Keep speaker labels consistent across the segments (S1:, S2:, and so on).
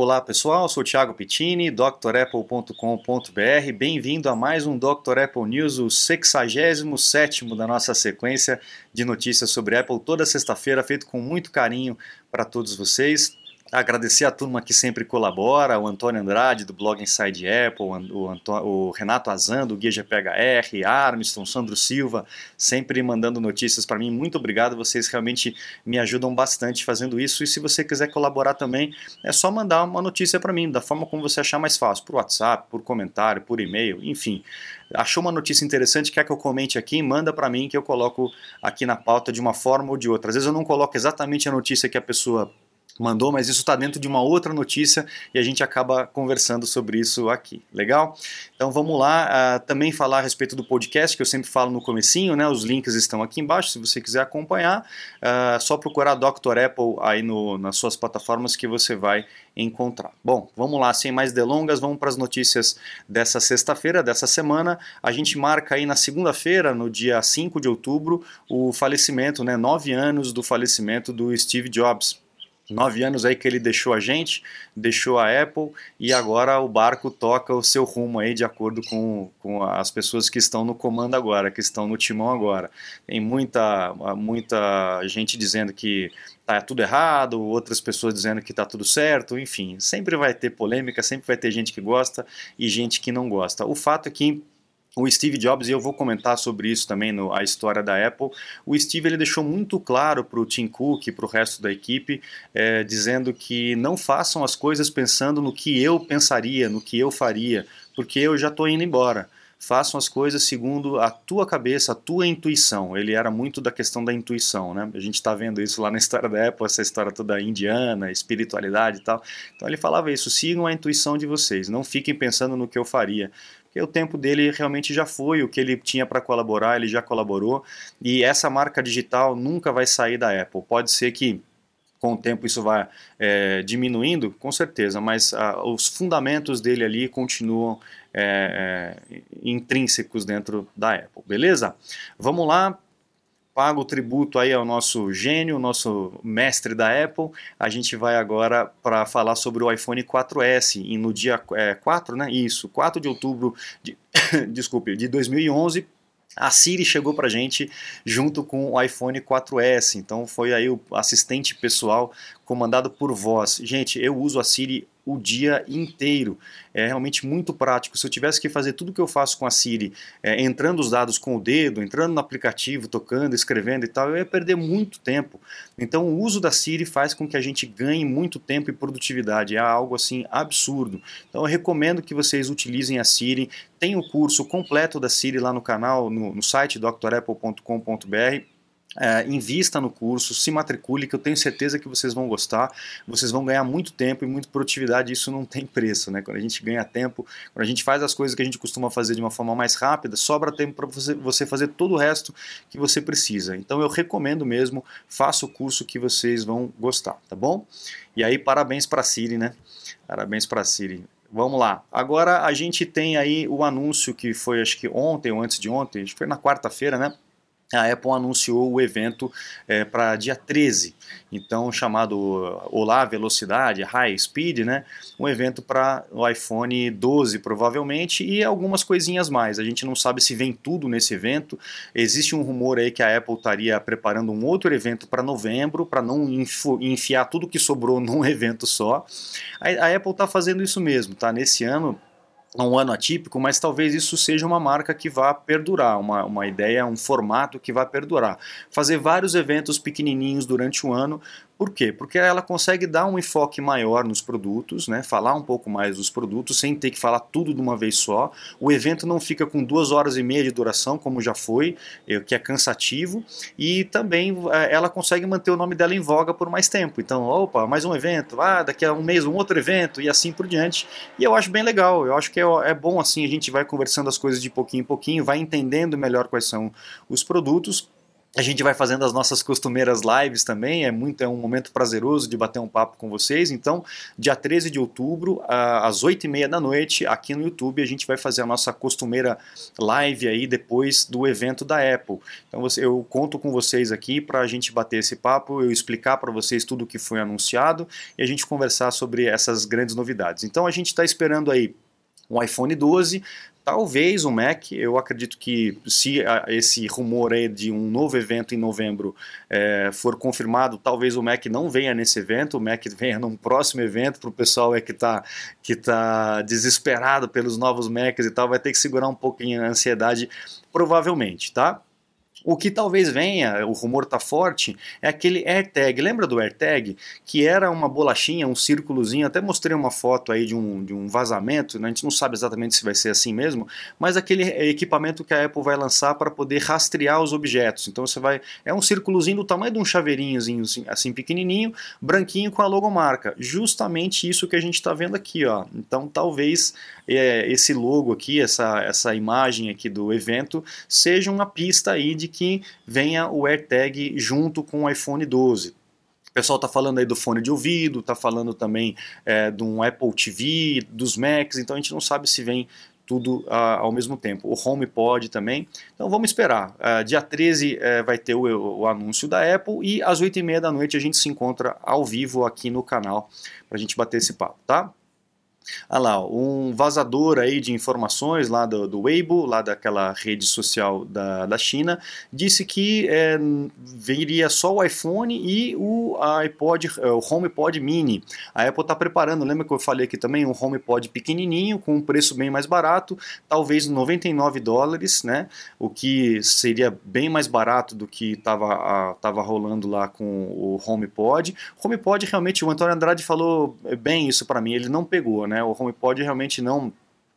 S1: Olá pessoal, sou Thiago Pittini, drapple.com.br. Bem-vindo a mais um Dr. Apple News, o 67 da nossa sequência de notícias sobre Apple, toda sexta-feira, feito com muito carinho para todos vocês. Agradecer a turma que sempre colabora, o Antônio Andrade do blog Inside Apple, o, Antônio, o Renato Azan do Guia GPHR, Armiston, Sandro Silva, sempre mandando notícias para mim. Muito obrigado, vocês realmente me ajudam bastante fazendo isso. E se você quiser colaborar também, é só mandar uma notícia para mim, da forma como você achar mais fácil, por WhatsApp, por comentário, por e-mail, enfim. Achou uma notícia interessante, quer que eu comente aqui, manda para mim que eu coloco aqui na pauta de uma forma ou de outra. Às vezes eu não coloco exatamente a notícia que a pessoa mandou, mas isso está dentro de uma outra notícia e a gente acaba conversando sobre isso aqui. Legal? Então vamos lá, uh, também falar a respeito do podcast que eu sempre falo no comecinho, né? Os links estão aqui embaixo, se você quiser acompanhar, uh, só procurar Dr. Apple aí no, nas suas plataformas que você vai encontrar. Bom, vamos lá, sem mais delongas, vamos para as notícias dessa sexta-feira, dessa semana. A gente marca aí na segunda-feira, no dia 5 de outubro, o falecimento, né? Nove anos do falecimento do Steve Jobs nove anos aí que ele deixou a gente, deixou a Apple e agora o barco toca o seu rumo aí de acordo com, com as pessoas que estão no comando agora, que estão no timão agora. Tem muita, muita gente dizendo que tá tudo errado, outras pessoas dizendo que tá tudo certo, enfim, sempre vai ter polêmica, sempre vai ter gente que gosta e gente que não gosta. O fato é que o Steve Jobs, e eu vou comentar sobre isso também no a história da Apple, o Steve ele deixou muito claro para o Tim Cook e para o resto da equipe, é, dizendo que não façam as coisas pensando no que eu pensaria, no que eu faria, porque eu já estou indo embora façam as coisas segundo a tua cabeça, a tua intuição. Ele era muito da questão da intuição, né? A gente está vendo isso lá na história da Apple, essa história toda indiana, espiritualidade e tal. Então ele falava isso: sigam a intuição de vocês, não fiquem pensando no que eu faria porque o tempo dele realmente já foi, o que ele tinha para colaborar, ele já colaborou, e essa marca digital nunca vai sair da Apple. Pode ser que com o tempo isso vai é, diminuindo, com certeza, mas ah, os fundamentos dele ali continuam é, é, intrínsecos dentro da Apple, beleza? Vamos lá, paga o tributo aí ao nosso gênio, nosso mestre da Apple. A gente vai agora para falar sobre o iPhone 4S e no dia é, 4, né? Isso, 4 de outubro de, desculpe, de 2011 a Siri chegou para gente junto com o iPhone 4S, então foi aí o assistente pessoal comandado por voz. Gente, eu uso a Siri o dia inteiro. É realmente muito prático. Se eu tivesse que fazer tudo que eu faço com a Siri, é, entrando os dados com o dedo, entrando no aplicativo, tocando, escrevendo e tal, eu ia perder muito tempo. Então o uso da Siri faz com que a gente ganhe muito tempo e produtividade. É algo assim absurdo. Então eu recomendo que vocês utilizem a Siri. Tem o curso completo da Siri lá no canal, no, no site drapple.com.br é, invista no curso, se matricule, que eu tenho certeza que vocês vão gostar. Vocês vão ganhar muito tempo e muita produtividade. Isso não tem preço, né? Quando a gente ganha tempo, quando a gente faz as coisas que a gente costuma fazer de uma forma mais rápida, sobra tempo para você, você fazer todo o resto que você precisa. Então eu recomendo mesmo, faça o curso que vocês vão gostar, tá bom? E aí, parabéns para a Siri, né? Parabéns para a Siri. Vamos lá. Agora a gente tem aí o anúncio que foi, acho que ontem ou antes de ontem, acho que foi na quarta-feira, né? A Apple anunciou o evento é, para dia 13, então chamado Olá Velocidade, High Speed, né? Um evento para o iPhone 12 provavelmente e algumas coisinhas mais. A gente não sabe se vem tudo nesse evento. Existe um rumor aí que a Apple estaria preparando um outro evento para novembro, para não enfiar tudo que sobrou num evento só. A, a Apple está fazendo isso mesmo, tá? Nesse ano um ano atípico, mas talvez isso seja uma marca que vá perdurar, uma, uma ideia, um formato que vá perdurar. Fazer vários eventos pequenininhos durante o ano, por quê? Porque ela consegue dar um enfoque maior nos produtos, né? falar um pouco mais dos produtos, sem ter que falar tudo de uma vez só. O evento não fica com duas horas e meia de duração, como já foi, que é cansativo, e também eh, ela consegue manter o nome dela em voga por mais tempo. Então, opa, mais um evento, ah, daqui a um mês um outro evento, e assim por diante. E eu acho bem legal, eu acho que é, é bom assim, a gente vai conversando as coisas de pouquinho em pouquinho, vai entendendo melhor quais são os produtos A gente vai fazendo as nossas costumeiras lives também, é muito é um momento prazeroso de bater um papo com vocês. Então, dia 13 de outubro, às 8h30 da noite, aqui no YouTube, a gente vai fazer a nossa costumeira live aí depois do evento da Apple. Então, eu conto com vocês aqui para a gente bater esse papo, eu explicar para vocês tudo o que foi anunciado e a gente conversar sobre essas grandes novidades. Então, a gente está esperando aí um iPhone 12, talvez o Mac, eu acredito que se esse rumor aí de um novo evento em novembro é, for confirmado, talvez o Mac não venha nesse evento, o Mac venha num próximo evento, para o pessoal é que está que tá desesperado pelos novos Macs e tal, vai ter que segurar um pouquinho a ansiedade, provavelmente, tá? O que talvez venha, o rumor está forte, é aquele AirTag. Lembra do AirTag? Que era uma bolachinha, um círculozinho. Até mostrei uma foto aí de um, de um vazamento. Né? A gente não sabe exatamente se vai ser assim mesmo, mas aquele equipamento que a Apple vai lançar para poder rastrear os objetos. Então você vai. É um círculozinho do tamanho de um chaveirinhozinho, assim, assim pequenininho, branquinho com a logomarca. Justamente isso que a gente está vendo aqui. Ó. Então talvez é, esse logo aqui, essa, essa imagem aqui do evento, seja uma pista aí de que venha o AirTag junto com o iPhone 12. O pessoal está falando aí do fone de ouvido, está falando também é, de um Apple TV, dos Macs, então a gente não sabe se vem tudo ao mesmo tempo. O HomePod também. Então vamos esperar. Uh, dia 13 uh, é, vai ter o, o, anúncio da Apple e às 8h30 da noite a gente se encontra ao vivo aqui no canal para a gente bater esse papo, tá? Ah lá, um vazador aí de informações lá do, do Weibo, lá daquela rede social da, da China, disse que é, viria só o iPhone e o iPod, é, o HomePod Mini. A Apple está preparando, lembra que eu falei aqui também, um HomePod pequenininho, com um preço bem mais barato, talvez 99 dólares, né? O que seria bem mais barato do que estava tava rolando lá com o HomePod. HomePod realmente, o Antônio Andrade falou bem isso para mim, ele não pegou, né? Né? O HomePod realmente não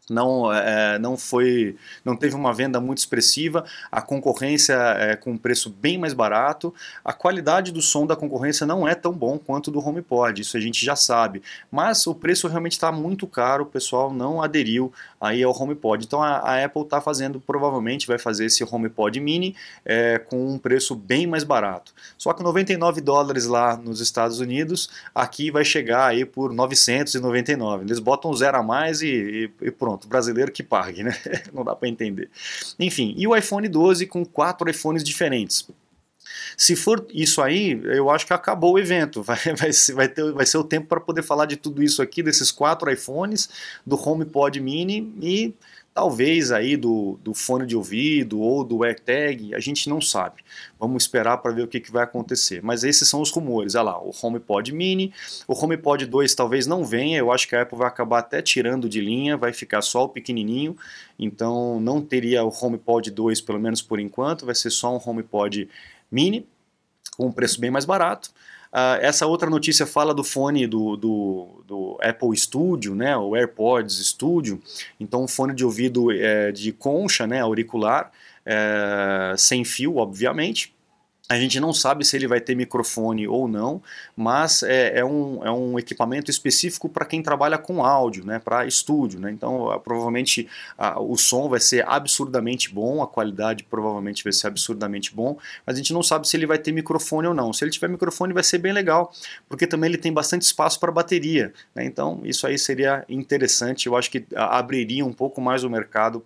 S1: não, é, não foi, não teve uma venda muito expressiva, a concorrência é com um preço bem mais barato, a qualidade do som da concorrência não é tão bom quanto do HomePod, isso a gente já sabe, mas o preço realmente está muito caro, o pessoal não aderiu aí ao HomePod, então a, a Apple está fazendo, provavelmente vai fazer esse HomePod Mini é, com um preço bem mais barato, só que 99 dólares lá nos Estados Unidos, aqui vai chegar aí por 999, eles botam zero a mais e, e, e pronto, pronto, brasileiro que pague, né? Não dá para entender. Enfim, e o iPhone 12 com quatro iPhones diferentes. Se for isso aí, eu acho que acabou o evento. Vai, vai, vai, ter, vai ser o tempo para poder falar de tudo isso aqui, desses quatro iPhones, do HomePod Mini e talvez aí do, do fone de ouvido ou do AirTag, a gente não sabe. Vamos esperar para ver o que, que vai acontecer. Mas esses são os rumores. Olha lá, o HomePod Mini, o HomePod 2 talvez não venha, eu acho que a Apple vai acabar até tirando de linha, vai ficar só o pequenininho, então não teria o HomePod 2 pelo menos por enquanto, vai ser só um HomePod Mini, com um preço bem mais barato. Uh, essa outra notícia fala do fone do, do, do, Apple Studio, né, o AirPods Studio. Então, um fone de ouvido é, de concha, né, auricular, é, sem fio, obviamente. A gente não sabe se ele vai ter microfone ou não, mas é, é um, é um equipamento específico para quem trabalha com áudio, né, para estúdio. Né? Então, provavelmente o som vai ser absurdamente bom, a qualidade provavelmente vai ser absurdamente bom, mas a gente não sabe se ele vai ter microfone ou não. Se ele tiver microfone, vai ser bem legal, porque também ele tem bastante espaço para bateria. Né? Então, isso aí seria interessante. Eu acho que abriria um pouco mais o mercado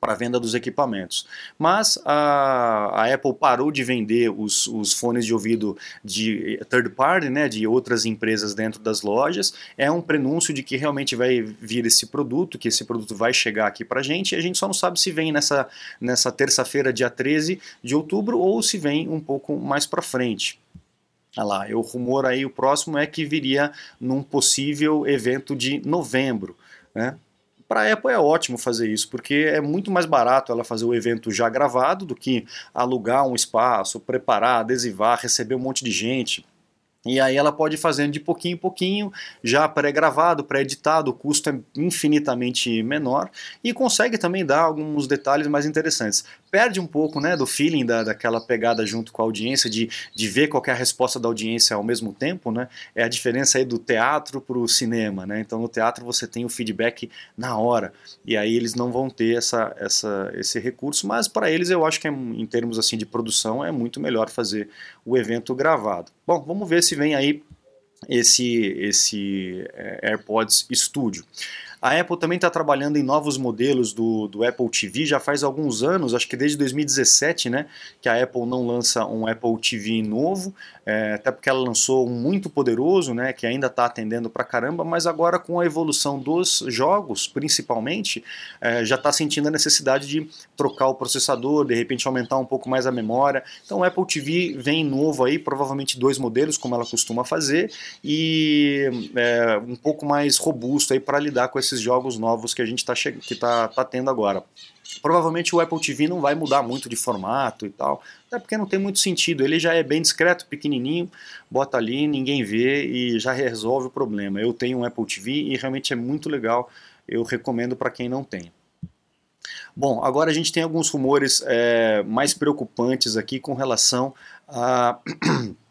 S1: para a venda dos equipamentos. Mas a, a, Apple parou de vender os, os fones de ouvido de third party, né, de outras empresas dentro das lojas. É um prenúncio de que realmente vai vir esse produto, que esse produto vai chegar aqui para a gente. E a gente só não sabe se vem nessa, nessa terça-feira, dia 13 de outubro, ou se vem um pouco mais para frente. Olha lá, o rumor aí, o próximo é que viria num possível evento de novembro. Né? Para a Apple é ótimo fazer isso, porque é muito mais barato ela fazer o evento já gravado do que alugar um espaço, preparar, adesivar, receber um monte de gente. E aí ela pode ir fazendo de pouquinho em pouquinho, já pré-gravado, pré-editado, o custo é infinitamente menor e consegue também dar alguns detalhes mais interessantes. Perde um pouco né, do feeling da, daquela pegada junto com a audiência, de, de ver qualquer resposta da audiência ao mesmo tempo. Né? É a diferença aí do teatro para o cinema. Né? Então no teatro você tem o feedback na hora, e aí eles não vão ter essa, essa, esse recurso, mas para eles eu acho que é, em termos assim de produção é muito melhor fazer o evento gravado. Bom, vamos ver se vem aí esse, esse é, AirPods Studio. A Apple também está trabalhando em novos modelos do, do Apple TV já faz alguns anos, acho que desde 2017, né, que a Apple não lança um Apple TV novo, é, até porque ela lançou um muito poderoso, né, que ainda está atendendo para caramba, mas agora com a evolução dos jogos, principalmente, é, já está sentindo a necessidade de trocar o processador, de repente aumentar um pouco mais a memória. Então o Apple TV vem novo aí, provavelmente dois modelos, como ela costuma fazer, e é, um pouco mais robusto aí para lidar com esse esses jogos novos que a gente está tá, tá tendo agora. Provavelmente o Apple TV não vai mudar muito de formato e tal, até porque não tem muito sentido. Ele já é bem discreto, pequenininho, bota ali, ninguém vê e já resolve o problema. Eu tenho um Apple TV e realmente é muito legal. Eu recomendo para quem não tem. Bom, agora a gente tem alguns rumores é, mais preocupantes aqui com relação a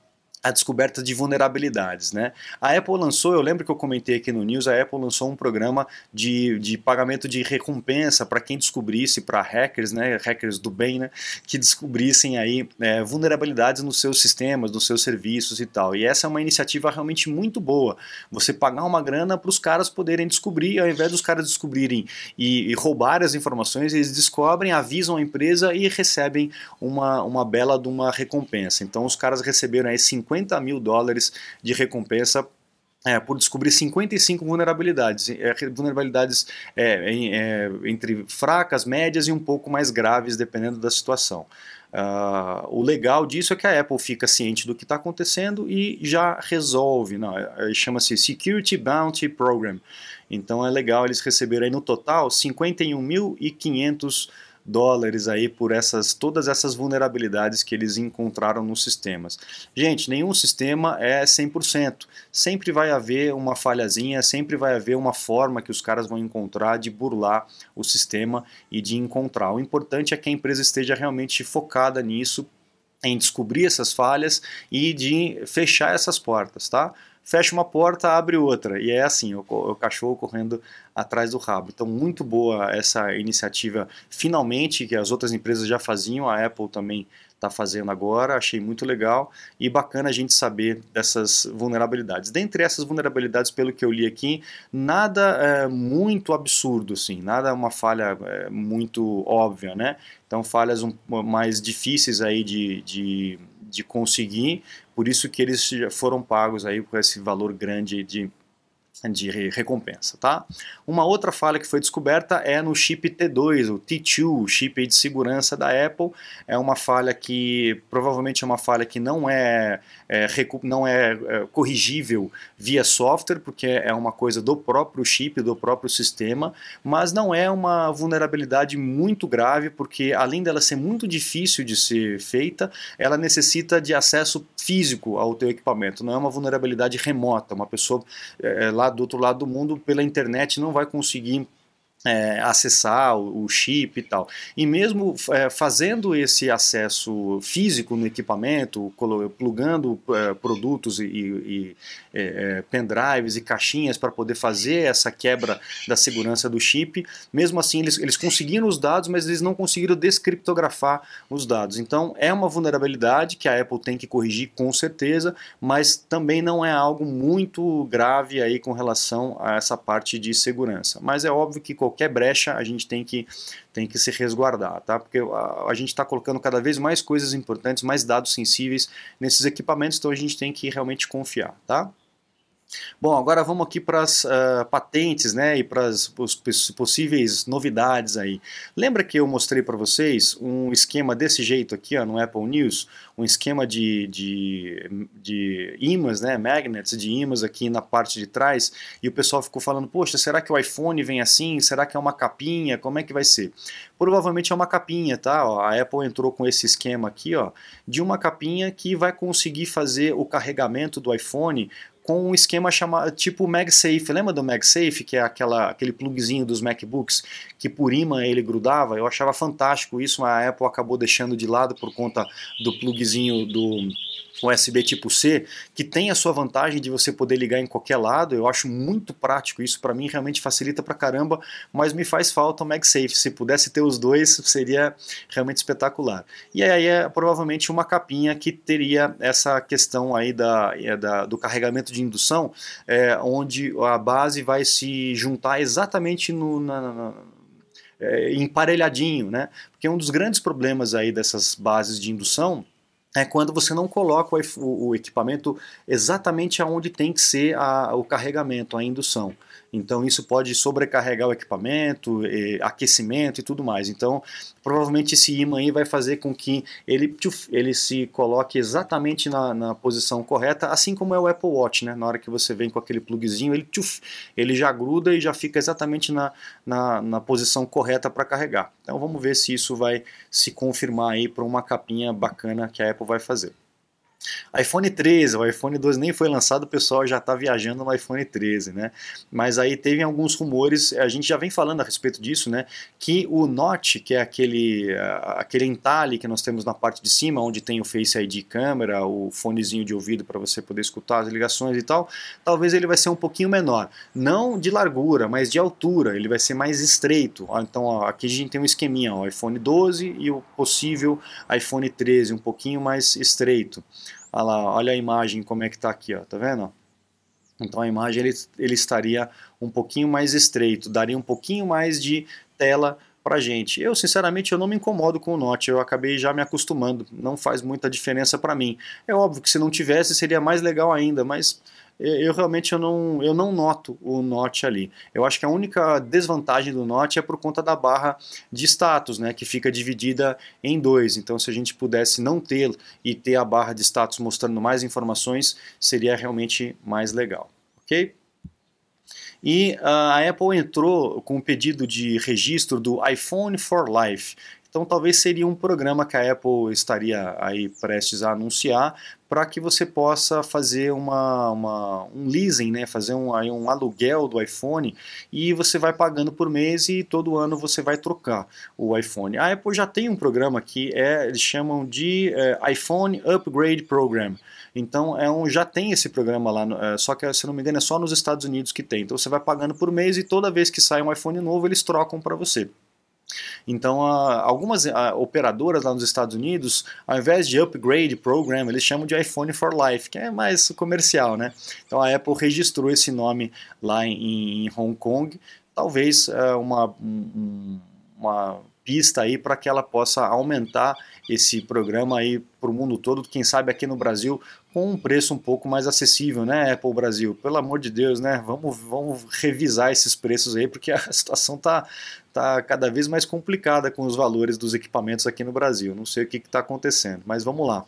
S1: a descoberta de vulnerabilidades. Né? A Apple lançou, eu lembro que eu comentei aqui no News, a Apple lançou um programa de, de pagamento de recompensa para quem descobrisse, para hackers, né, hackers do bem, né, que descobrissem aí é, vulnerabilidades nos seus sistemas, nos seus serviços e tal. E essa é uma iniciativa realmente muito boa. Você pagar uma grana para os caras poderem descobrir, ao invés dos caras descobrirem e, e roubar as informações, eles descobrem, avisam a empresa e recebem uma, uma bela de uma recompensa. Então os caras receberam aí 50 50 mil dólares de recompensa é, por descobrir 55 vulnerabilidades, é, vulnerabilidades é, é, entre fracas, médias e um pouco mais graves, dependendo da situação. Uh, o legal disso é que a Apple fica ciente do que está acontecendo e já resolve, é, chama-se Security Bounty Program. Então é legal eles receberem no total 51.500 dólares aí por essas todas essas vulnerabilidades que eles encontraram nos sistemas. Gente, nenhum sistema é 100%. Sempre vai haver uma falhazinha, sempre vai haver uma forma que os caras vão encontrar de burlar o sistema e de encontrar. O importante é que a empresa esteja realmente focada nisso em descobrir essas falhas e de fechar essas portas, tá? fecha uma porta, abre outra. E é assim, o, o, cachorro correndo atrás do rabo. Então, muito boa essa iniciativa, finalmente, que as outras empresas já faziam, a Apple também está fazendo agora, achei muito legal e bacana a gente saber dessas vulnerabilidades. Dentre essas vulnerabilidades, pelo que eu li aqui, nada é muito absurdo, assim, nada uma falha é, muito óbvia, né? Então, falhas um, mais difíceis aí de, de de conseguir, por isso que eles foram pagos aí com esse valor grande de de recompensa, tá? Uma outra falha que foi descoberta é no chip T2, o T2, o chip de segurança da Apple. É uma falha que provavelmente é uma falha que não é, é não é, é, corrigível via software, porque é uma coisa do próprio chip, do próprio sistema, mas não é uma vulnerabilidade muito grave, porque além dela ser muito difícil de ser feita, ela necessita de acesso físico ao teu equipamento. Não é uma vulnerabilidade remota, uma pessoa é, lá do outro lado do mundo pela internet não vai conseguir é, acessar o, chip e tal. E mesmo é, fazendo esse acesso físico no equipamento, plugando é, produtos e, e é, é, pendrives e caixinhas para poder fazer essa quebra da segurança do chip, mesmo assim eles, eles conseguiram os dados, mas eles não conseguiram descriptografar os dados. Então é uma vulnerabilidade que a Apple tem que corrigir com certeza, mas também não é algo muito grave aí com relação a essa parte de segurança. Mas é óbvio que qualquer qualquer brecha a gente tem que, tem que se resguardar, tá? Porque a, a gente está colocando cada vez mais coisas importantes, mais dados sensíveis nesses equipamentos, então a gente tem que realmente confiar, tá? Bom, agora vamos aqui para as uh, patentes né, e para as possíveis novidades aí. Lembra que eu mostrei para vocês um esquema desse jeito aqui ó, no Apple News? Um esquema de, de, de imãs, né, magnets de imãs aqui na parte de trás e o pessoal ficou falando, poxa, será que o iPhone vem assim? Será que é uma capinha? Como é que vai ser? Provavelmente é uma capinha, tá? Ó, a Apple entrou com esse esquema aqui ó, de uma capinha que vai conseguir fazer o carregamento do iPhone com um esquema chamado tipo MagSafe. Lembra do MagSafe, que é aquela, aquele plugzinho dos MacBooks que por imã ele grudava? Eu achava fantástico isso, mas a Apple acabou deixando de lado por conta do plugzinho do USB tipo C, que tem a sua vantagem de você poder ligar em qualquer lado. Eu acho muito prático isso, para mim realmente facilita pra caramba, mas me faz falta o MagSafe. Se pudesse ter os dois, seria realmente espetacular. E aí é provavelmente uma capinha que teria essa questão aí da, é, da do carregamento de indução, é, onde a base vai se juntar exatamente no, na, na é, emparelhadinho, né? Porque um dos grandes problemas aí dessas bases de indução é quando você não coloca o, o equipamento exatamente aonde tem que ser a, o carregamento, a indução. Então isso pode sobrecarregar o equipamento, aquecimento e tudo mais. Então provavelmente esse imã aí vai fazer com que ele, ele se coloque exatamente na, na, posição correta, assim como é o Apple Watch, né? Na hora que você vem com aquele plugzinho, ele, tchuf, ele já gruda e já fica exatamente na, na, na posição correta para carregar. Então vamos ver se isso vai se confirmar aí para uma capinha bacana que a Apple vai fazer iPhone 13, o iPhone 12 nem foi lançado, o pessoal já está viajando no iPhone 13, né? Mas aí teve alguns rumores, a gente já vem falando a respeito disso, né? Que o Note, que é aquele, aquele entalhe que nós temos na parte de cima, onde tem o Face ID câmera, o fonezinho de ouvido para você poder escutar as ligações e tal, talvez ele vai ser um pouquinho menor. Não de largura, mas de altura, ele vai ser mais estreito. Então aqui a gente tem um esqueminha, o iPhone 12 e o possível iPhone 13, um pouquinho mais estreito. Olha lá, olha a imagem como é que está aqui, ó, tá vendo? Então a imagem ele, ele estaria um pouquinho mais estreito, daria um pouquinho mais de tela para gente. Eu sinceramente eu não me incomodo com o Note, eu acabei já me acostumando, não faz muita diferença para mim. É óbvio que se não tivesse seria mais legal ainda, mas eu realmente eu não, eu não noto o Note ali. Eu acho que a única desvantagem do Note é por conta da barra de status, né, que fica dividida em dois. Então, se a gente pudesse não ter e ter a barra de status mostrando mais informações, seria realmente mais legal, ok? E a Apple entrou com um pedido de registro do iPhone for Life. Então talvez seria um programa que a Apple estaria aí prestes a anunciar para que você possa fazer uma, uma, um leasing, né? fazer um, aí um aluguel do iPhone e você vai pagando por mês e todo ano você vai trocar o iPhone. A Apple já tem um programa que é, eles chamam de é, iPhone Upgrade Program. Então é um, já tem esse programa lá, é, só que se não me engano é só nos Estados Unidos que tem. Então você vai pagando por mês e toda vez que sai um iPhone novo eles trocam para você. Então, algumas operadoras lá nos Estados Unidos, ao invés de Upgrade Program, eles chamam de iPhone for Life, que é mais comercial, né? Então, a Apple registrou esse nome lá em, Hong Kong, talvez é, uma, uma pista aí para que ela possa aumentar esse programa aí para o mundo todo, quem sabe aqui no Brasil com um preço um pouco mais acessível, né, Apple Brasil? Pelo amor de Deus, né? Vamos, vamos revisar esses preços aí, porque a situação tá, tá cada vez mais complicada com os valores dos equipamentos aqui no Brasil. Não sei o que está acontecendo, mas vamos lá.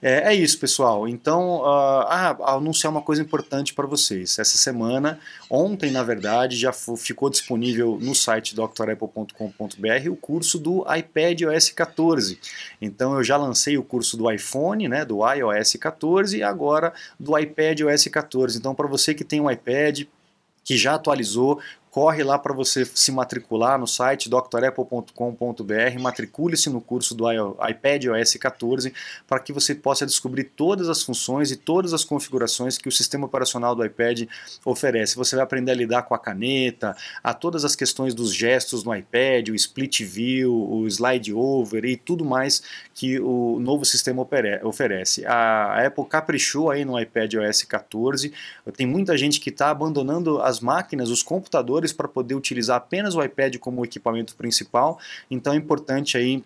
S1: É, é, isso, pessoal. Então, uh, ah, anunciar uma coisa importante para vocês. Essa semana, ontem, na verdade, já ficou disponível no site drapple.com.br o curso do iPad OS 14. Então, eu já lancei o curso do iPhone, né, do iOS 14 e agora do iPad OS 14. Então, para você que tem um iPad que já atualizou, corre lá para você se matricular no site drapple.com.br, matricule-se no curso do iPad OS 14 para que você possa descobrir todas as funções e todas as configurações que o sistema operacional do iPad oferece. Você vai aprender a lidar com a caneta, a todas as questões dos gestos no iPad, o split view, o slide over e tudo mais que o novo sistema oferece. A Apple caprichou aí no iPad OS 14. Tem muita gente que está abandonando as máquinas, os computadores para poder utilizar apenas o iPad como equipamento principal. Então é importante aí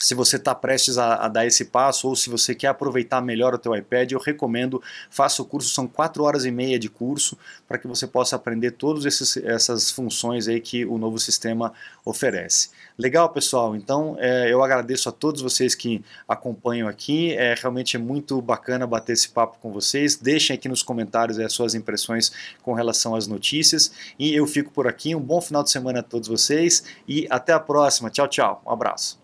S1: se você está prestes a, a, dar esse passo ou se você quer aproveitar melhor o teu iPad, eu recomendo, faça o curso, são quatro horas e meia de curso para que você possa aprender todas essas funções aí que o novo sistema oferece. Legal, pessoal? Então é, eu agradeço a todos vocês que acompanham aqui, é, realmente é muito bacana bater esse papo com vocês, deixem aqui nos comentários as suas impressões com relação às notícias. E eu fico por aqui, um bom final de semana a todos vocês e até a próxima, tchau, tchau, um abraço.